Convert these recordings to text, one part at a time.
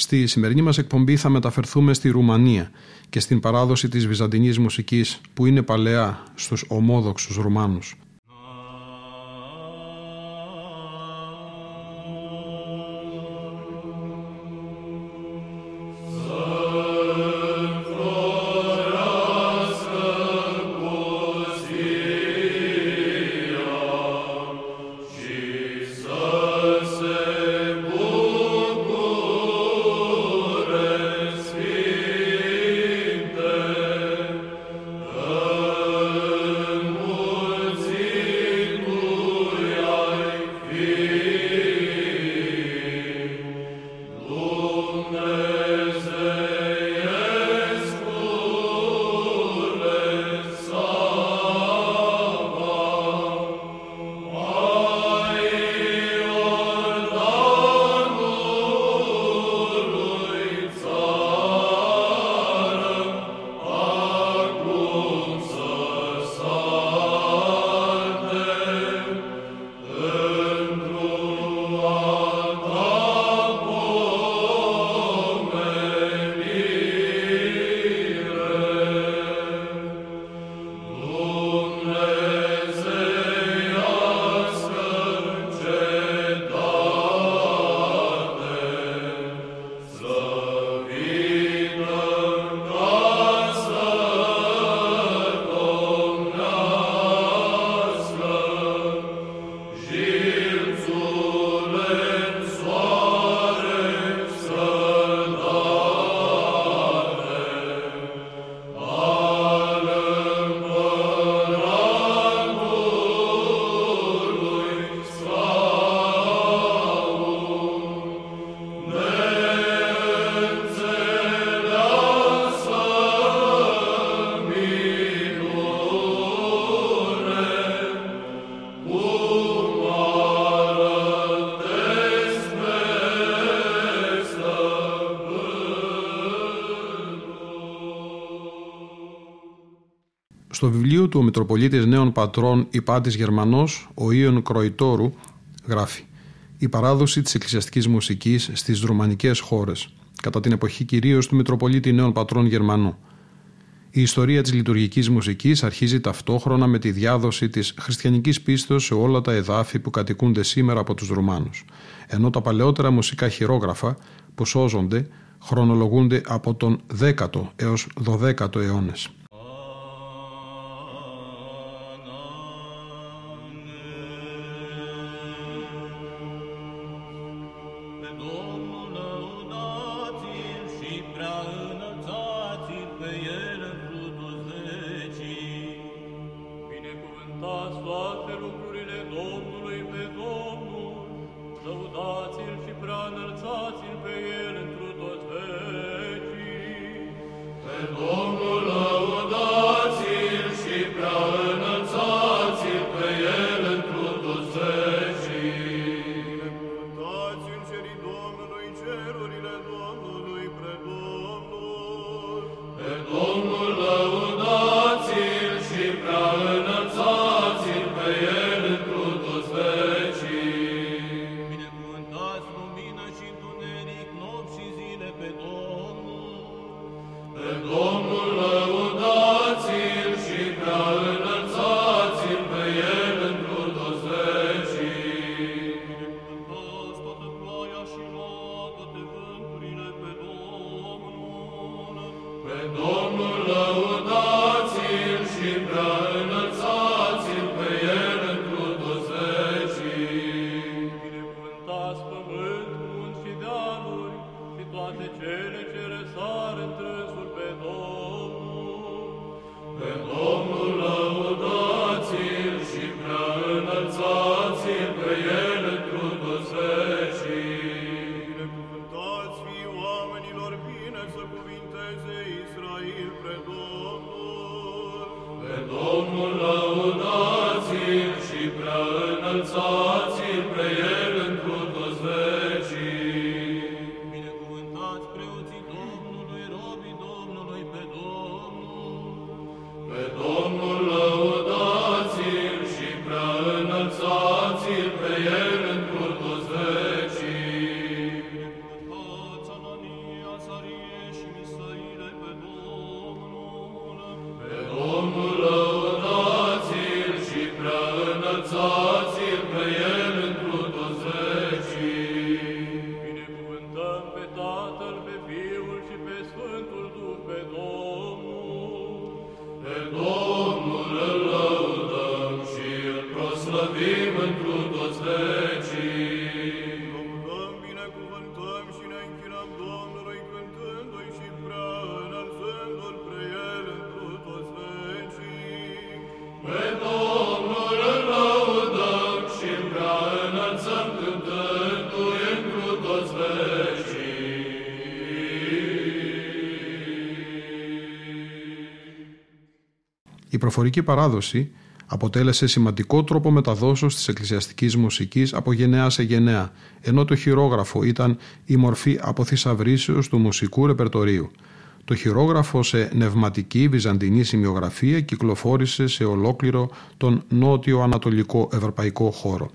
στη σημερινή μας εκπομπή θα μεταφερθούμε στη Ρουμανία και στην παράδοση της βυζαντινής μουσικής που είναι παλαιά στους ομόδοξους Ρουμάνους. Στο βιβλίο του ο Μητροπολίτης Νέων Πατρών Υπάτης Γερμανός, ο Ιων Κροϊτόρου, γράφει «Η παράδοση της εκκλησιαστικής μουσικής στις ρουμανικές χώρες, κατά την εποχή κυρίως του Μητροπολίτη Νέων Πατρών Γερμανού. Η ιστορία της λειτουργικής μουσικής αρχίζει ταυτόχρονα με τη διάδοση της χριστιανικής πίστος σε όλα τα εδάφη που κατοικούνται σήμερα από τους Ρουμάνους, ενώ τα παλαιότερα μουσικά χειρόγραφα που σώζονται χρονολογούνται από τον 10ο έως 12ο αιώνες. Προφορική παράδοση αποτέλεσε σημαντικό τρόπο μεταδόσεως της εκκλησιαστικής μουσικής από γενναία σε γενναία, ενώ το χειρόγραφο ήταν η μορφή αποθυσαυρίσεως του μουσικού ρεπερτορίου. Το χειρόγραφο σε νευματική βυζαντινή σημειογραφία κυκλοφόρησε σε ολόκληρο τον νότιο-ανατολικό ευρωπαϊκό χώρο.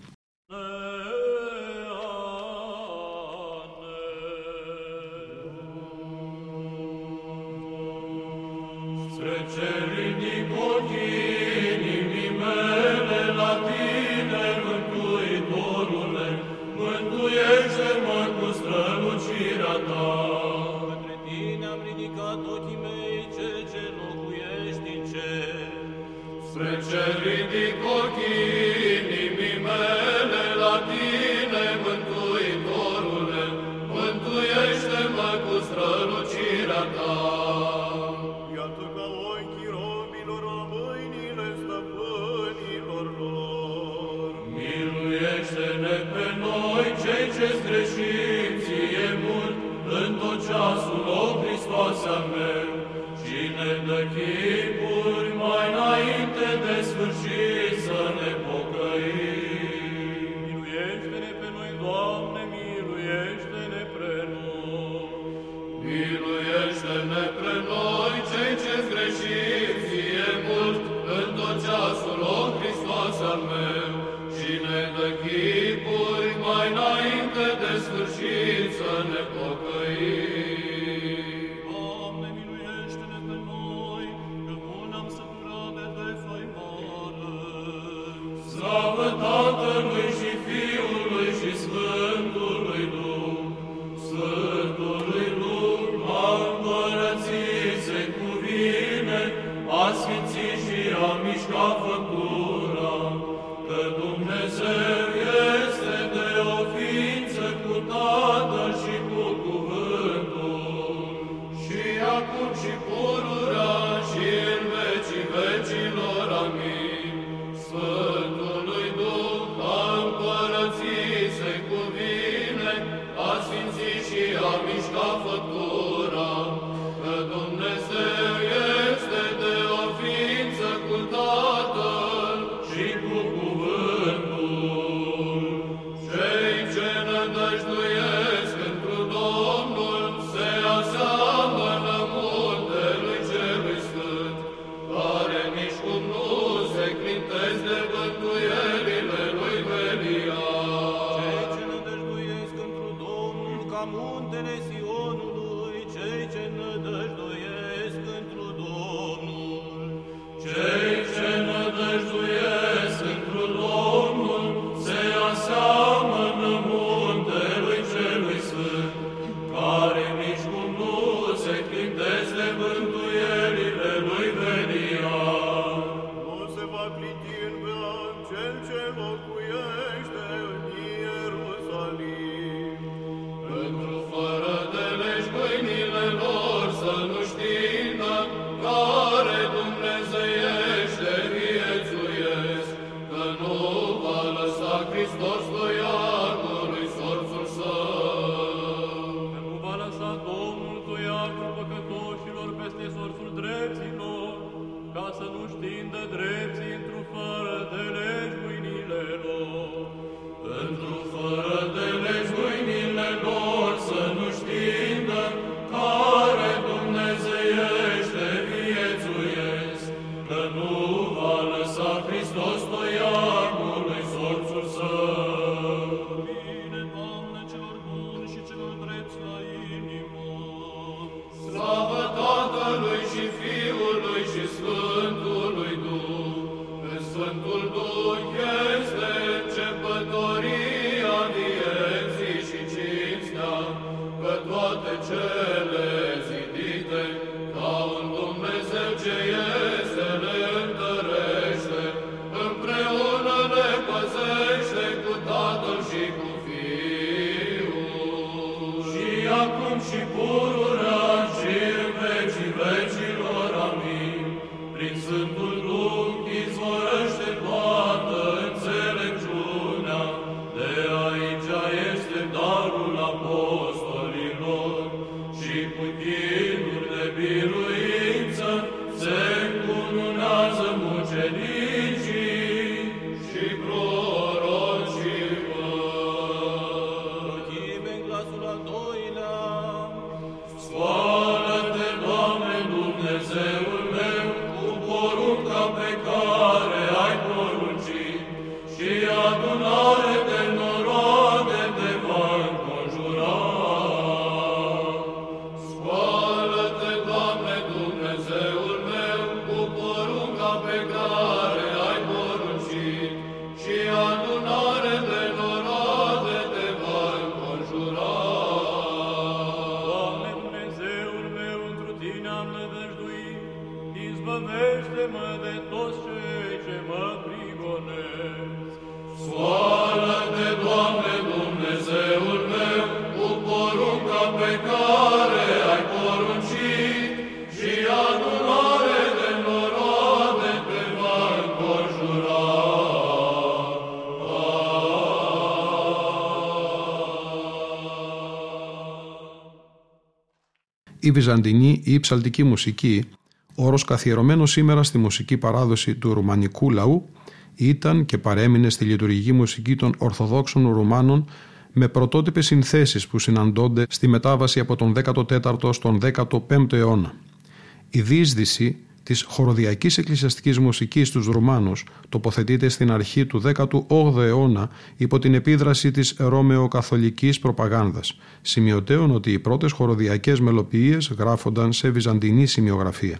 Η βυζαντινή ή η ψαλτική μουσική, όρος καθιερωμένος σήμερα στη μουσική παράδοση του ρουμανικού λαού, ήταν και παρέμεινε στη λειτουργική μουσική των Ορθοδόξων Ρουμάνων με πρωτότυπες συνθέσεις που συναντώνται στη μετάβαση από τον 14ο στον 15ο αιώνα. Η δίσδυση της χοροδιακής εκκλησιαστικής μουσικής στους Ρουμάνους τοποθετείται στην αρχή του 18ου αιώνα υπό την επίδραση της ρωμαιοκαθολικής προπαγάνδας. Σημειωτέων ότι οι πρώτες χοροδιακές μελοποιίες γράφονταν σε βυζαντινή σημειογραφία.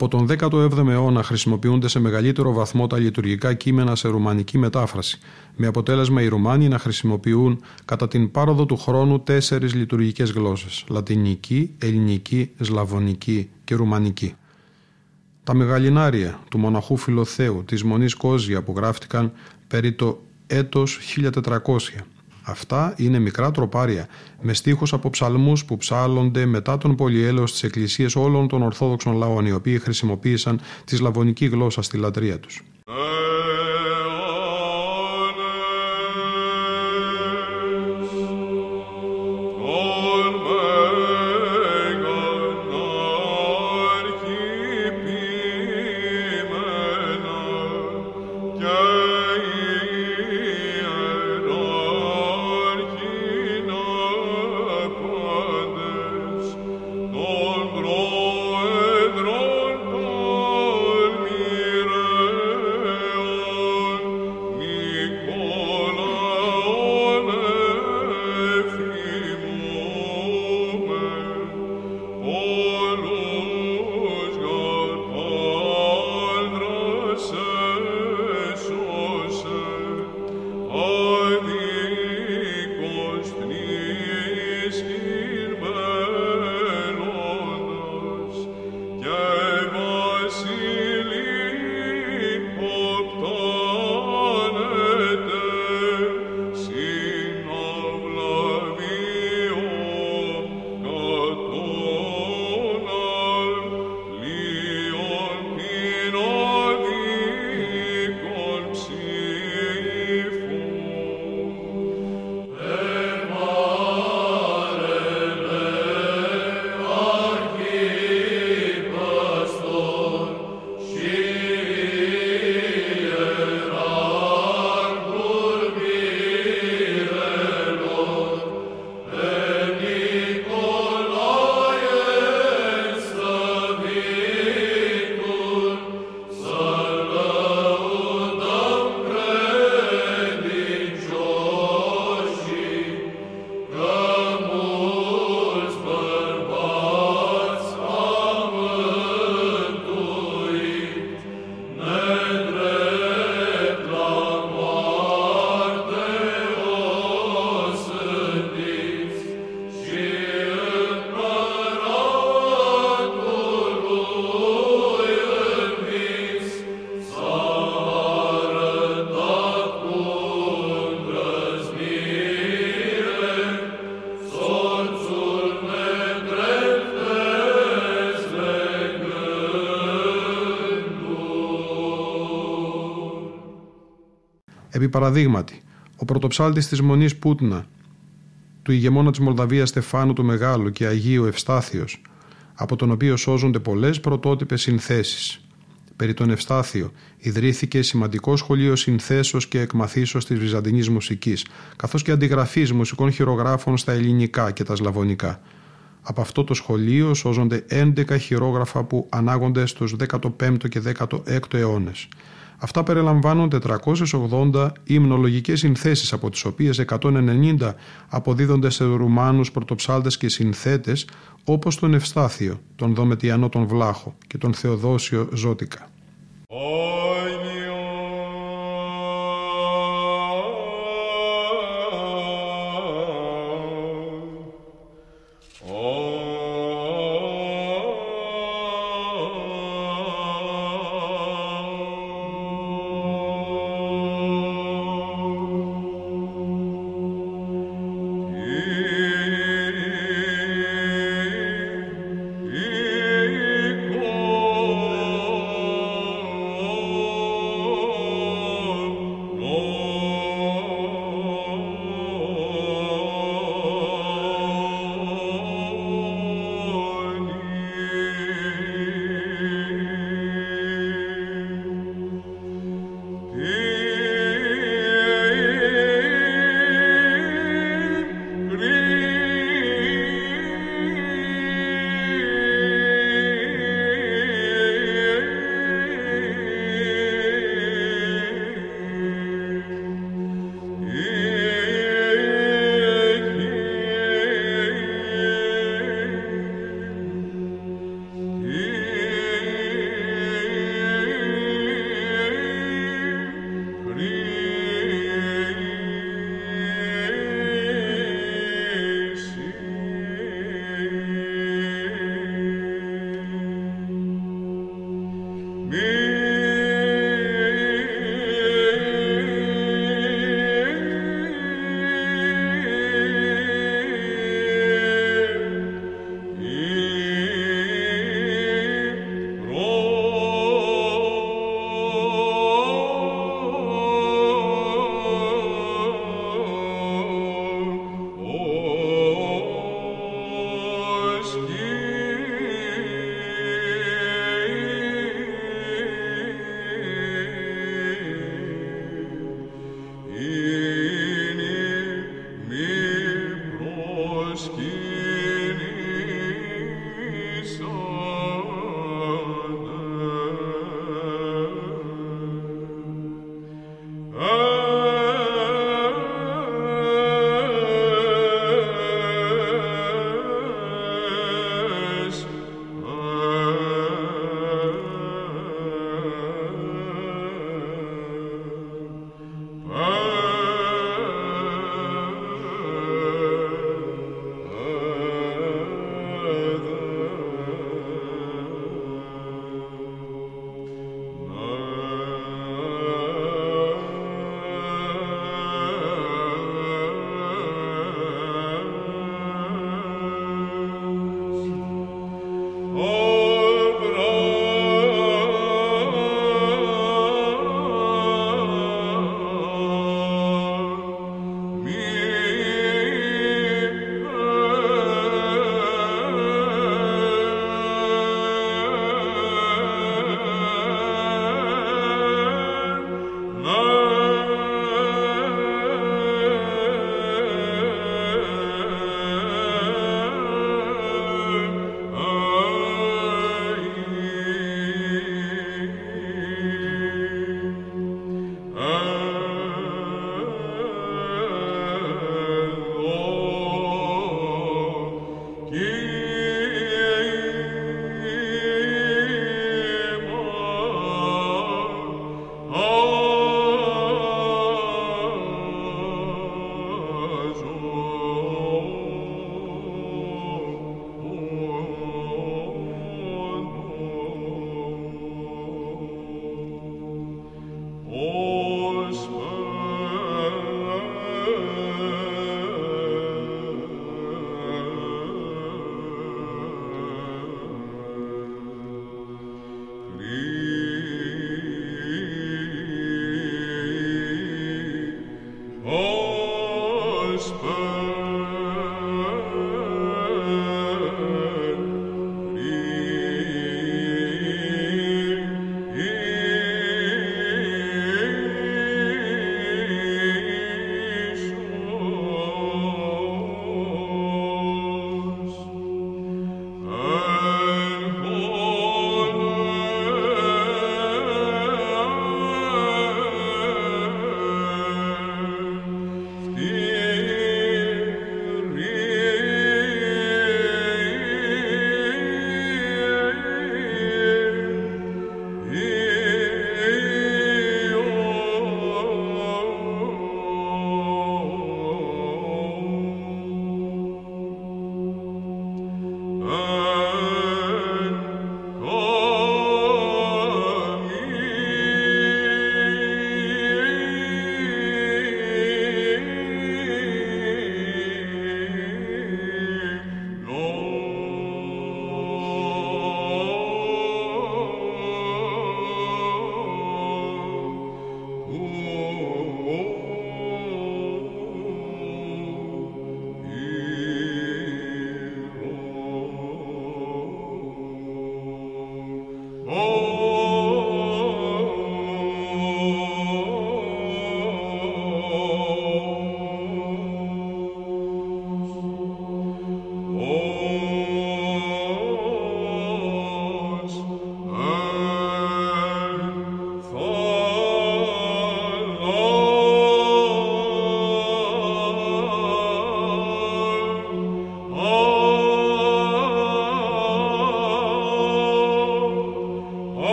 Από τον 17ο αιώνα χρησιμοποιούνται σε μεγαλύτερο βαθμό τα λειτουργικά κείμενα σε ρουμανική μετάφραση, με αποτέλεσμα οι Ρουμάνοι να χρησιμοποιούν κατά την πάροδο του χρόνου τέσσερις λειτουργικές γλώσσες, λατινική, ελληνική, σλαβωνική και ρουμανική. Τα μεγαλινάρια του μοναχού Φιλοθέου της Μονής Κόζια που γράφτηκαν περί το έτος 1400 Αυτά είναι μικρά τροπάρια με στίχους από ψαλμούς που ψάλλονται μετά τον πολυέλαιο στις εκκλησίες όλων των Ορθόδοξων λαών οι οποίοι χρησιμοποίησαν τη σλαβωνική γλώσσα στη λατρεία τους. see Επί παραδείγματι, ο πρωτοψάλτης της Μονής Πούτνα, του ηγεμόνα της Μολδαβίας Στεφάνου του Μεγάλου και Αγίου Ευστάθιος, από τον οποίο σώζονται πολλές πρωτότυπες συνθέσεις. Περί τον Ευστάθιο ιδρύθηκε σημαντικό σχολείο συνθέσεως και εκμαθήσεως της βυζαντινής μουσικής, καθώς και αντιγραφής μουσικών χειρογράφων στα ελληνικά και τα σλαβωνικά. Από αυτό το σχολείο σώζονται 11 χειρόγραφα που ανάγονται στους 15ο και 16ο αιώνες. Αυτά περιλαμβάνουν 480 υμνολογικές συνθέσεις από τις οποίες 190 αποδίδονται σε Ρουμάνους πρωτοψάλτες και συνθέτες όπως τον Ευστάθιο, τον Δομετιανό τον Βλάχο και τον Θεοδόσιο Ζώτικα.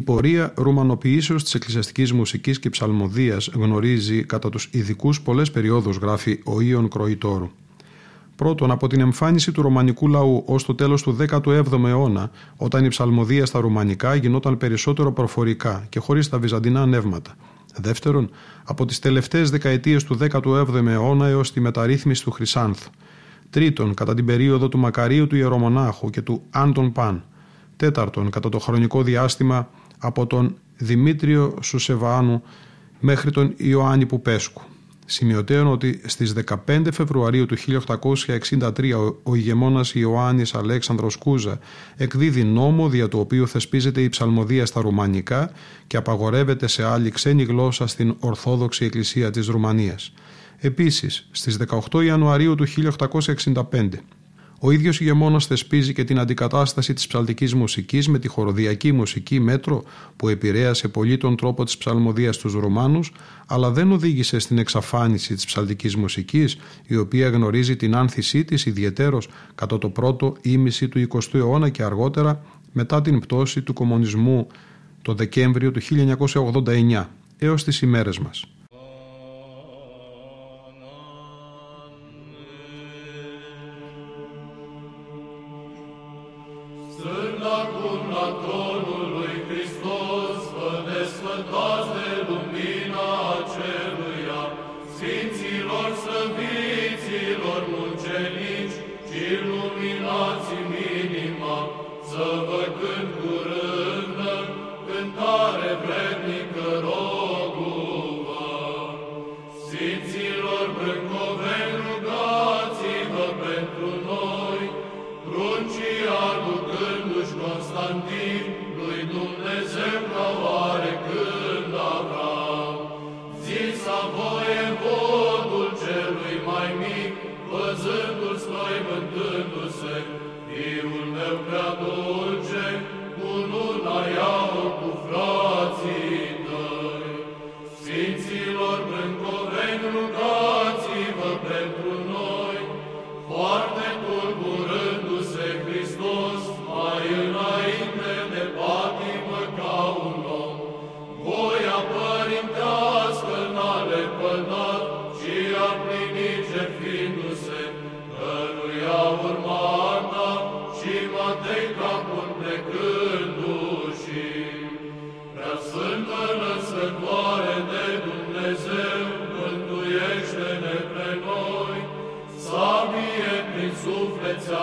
Η πορεία ρουμανοποιήσεως της εκκλησιαστικής μουσικής και ψαλμοδίας γνωρίζει κατά τους ειδικούς πολλές περιόδους, γράφει ο Ιων Κροϊτόρου. Πρώτον, από την εμφάνιση του ρωμανικού λαού ως το τέλος του 17ου αιώνα, όταν η ψαλμοδία στα ρουμανικά γινόταν περισσότερο προφορικά και χωρίς τα βυζαντινά νεύματα. Δεύτερον, από τις τελευταίες δεκαετίες του 17ου αιώνα έως τη μεταρρύθμιση του Χρυσάνθου. Τρίτον, κατά την περίοδο του Μακαρίου του Ιερομονάχου και του Άντων Παν. Τέταρτον, κατά το χρονικό διάστημα από τον Δημήτριο Σουσεβάνου μέχρι τον Ιωάννη Πουπέσκου. Σημειωτέων ότι στις 15 Φεβρουαρίου του 1863 ο ηγεμόνας Ιωάννης Αλέξανδρος Κούζα εκδίδει νόμο δια του οποίου θεσπίζεται η ψαλμοδία στα Ρουμανικά και απαγορεύεται σε άλλη ξένη γλώσσα στην Ορθόδοξη Εκκλησία της Ρουμανίας. Επίσης, στις 18 Ιανουαρίου του 1865 ο ίδιος ηγεμόνας θεσπίζει και την αντικατάσταση της ψαλτικής μουσικής με τη χοροδιακή μουσική μέτρο που επηρέασε πολύ τον τρόπο της ψαλμοδίας στους Ρωμάνους, αλλά δεν οδήγησε στην εξαφάνιση της ψαλτικής μουσικής, η οποία γνωρίζει την άνθησή της ιδιαιτέρως κατά το πρώτο ήμιση του 20ου αιώνα και αργότερα μετά την πτώση του κομμουνισμού το Δεκέμβριο του 1989 έως τις ημέρες μας.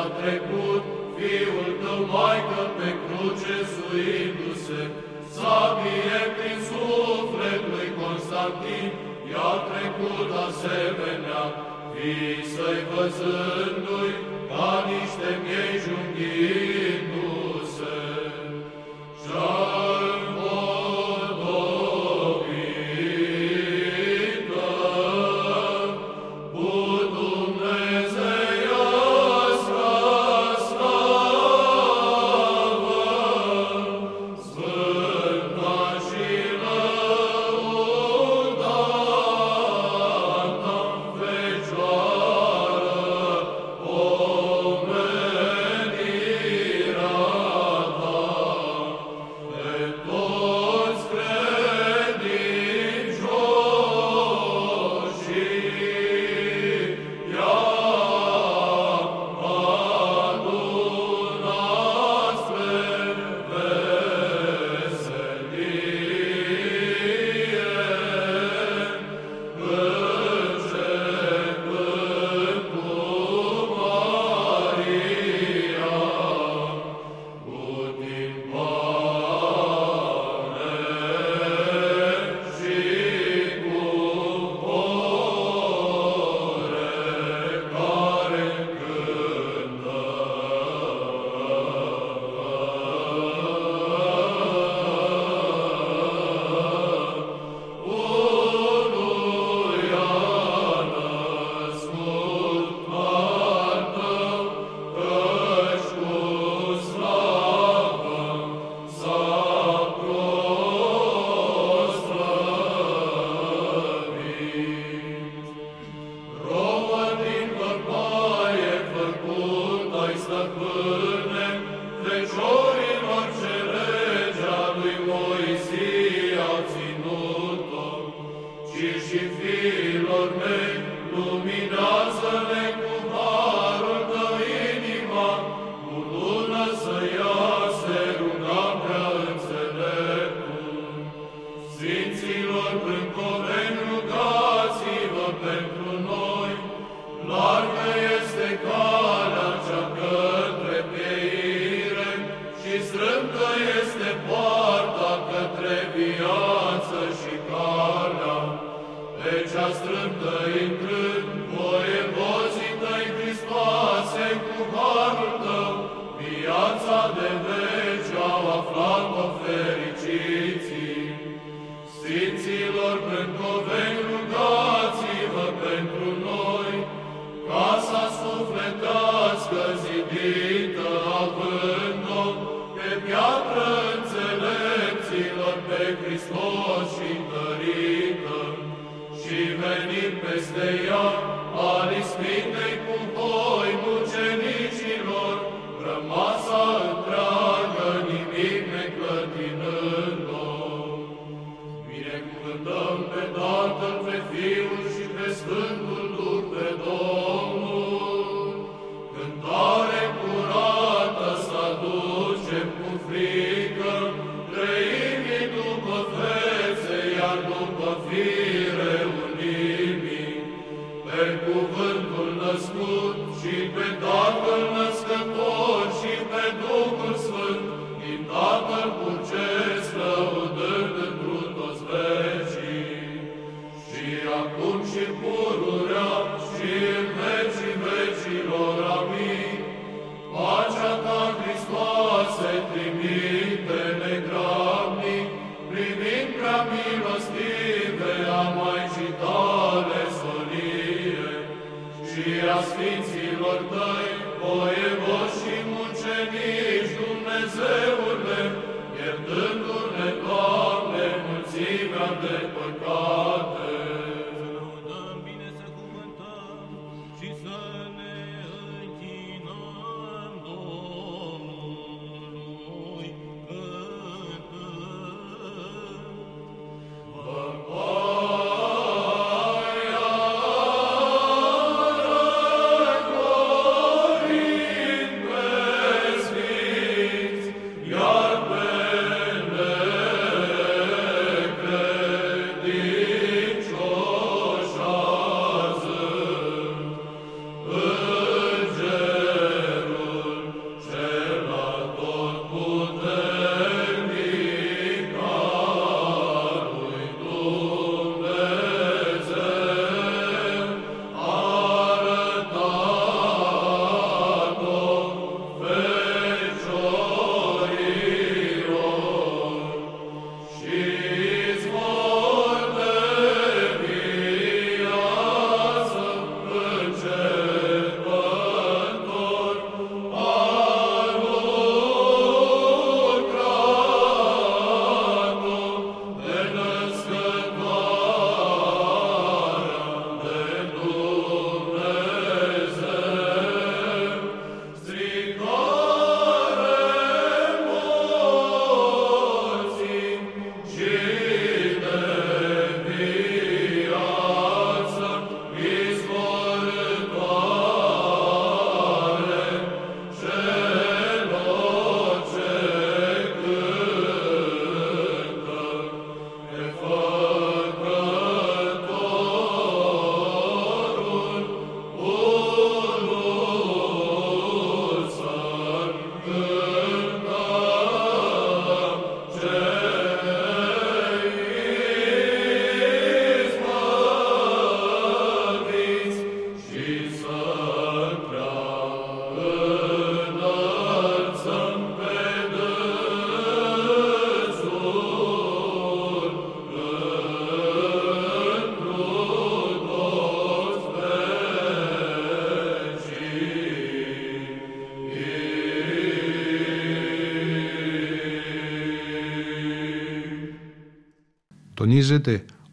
a trecut, Fiul tău, mai că pe cruce suindu-se, sabie prin suflet lui Constantin, i-a trecut asemenea, fii să-i văzându-i ca niște miei junghii. Tatăl născător și pe Duhul Sfânt, din cu cest lăudând într-un toți. Și acum și pururea și în vecii vecilor, amin. Pacea ta, Hristoase, trimite-ne grabnic, privind prea milostive a Maicii tale solie și a Sfinților tăi,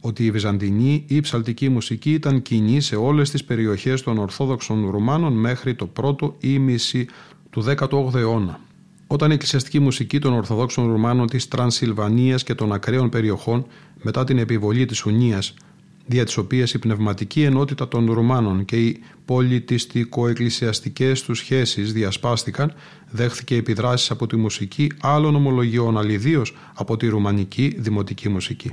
Ότι η βυζαντινή ή ψαλτική μουσική ήταν κοινή σε όλες τις περιοχές των Ορθόδοξων Ρουμάνων μέχρι το πρώτο ήμιση του 18ου αιώνα. Όταν η εκκλησιαστική μουσική των Ορθοδόξων Ρουμάνων της Τρανσιλβανίας και των ακραίων περιοχών μετά την επιβολή της Ουνίας, δια της οποίας η πνευματική ενότητα των Ρουμάνων και οι πολιτιστικο-εκκλησιαστικές τους σχέσεις διασπάστηκαν, δέχθηκε επιδράσεις από τη μουσική άλλων ομολογιών, αλλιδίως από τη ρουμανική δημοτική μουσική.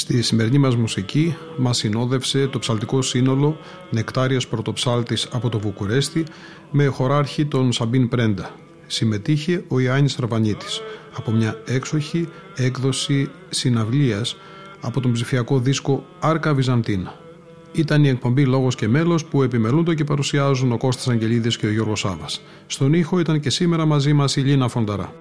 Στη σημερινή μας μουσική μας συνόδευσε το ψαλτικό σύνολο Νεκτάριας Πρωτοψάλτης από το Βουκουρέστι με χωράρχη τον Σαμπίν Πρέντα. Συμμετείχε ο Ιάννης Ραβανίτης από μια έξοχη έκδοση συναυλίας από τον ψηφιακό δίσκο Άρκα Βυζαντίνα. Ήταν η εκπομπή Λόγος και Μέλος που επιμελούνται και παρουσιάζουν ο Κώστας Αγγελίδης και ο Γιώργος Σάβας. Στον ήχο ήταν και σήμερα μαζί μας η Λίνα Φονταρά.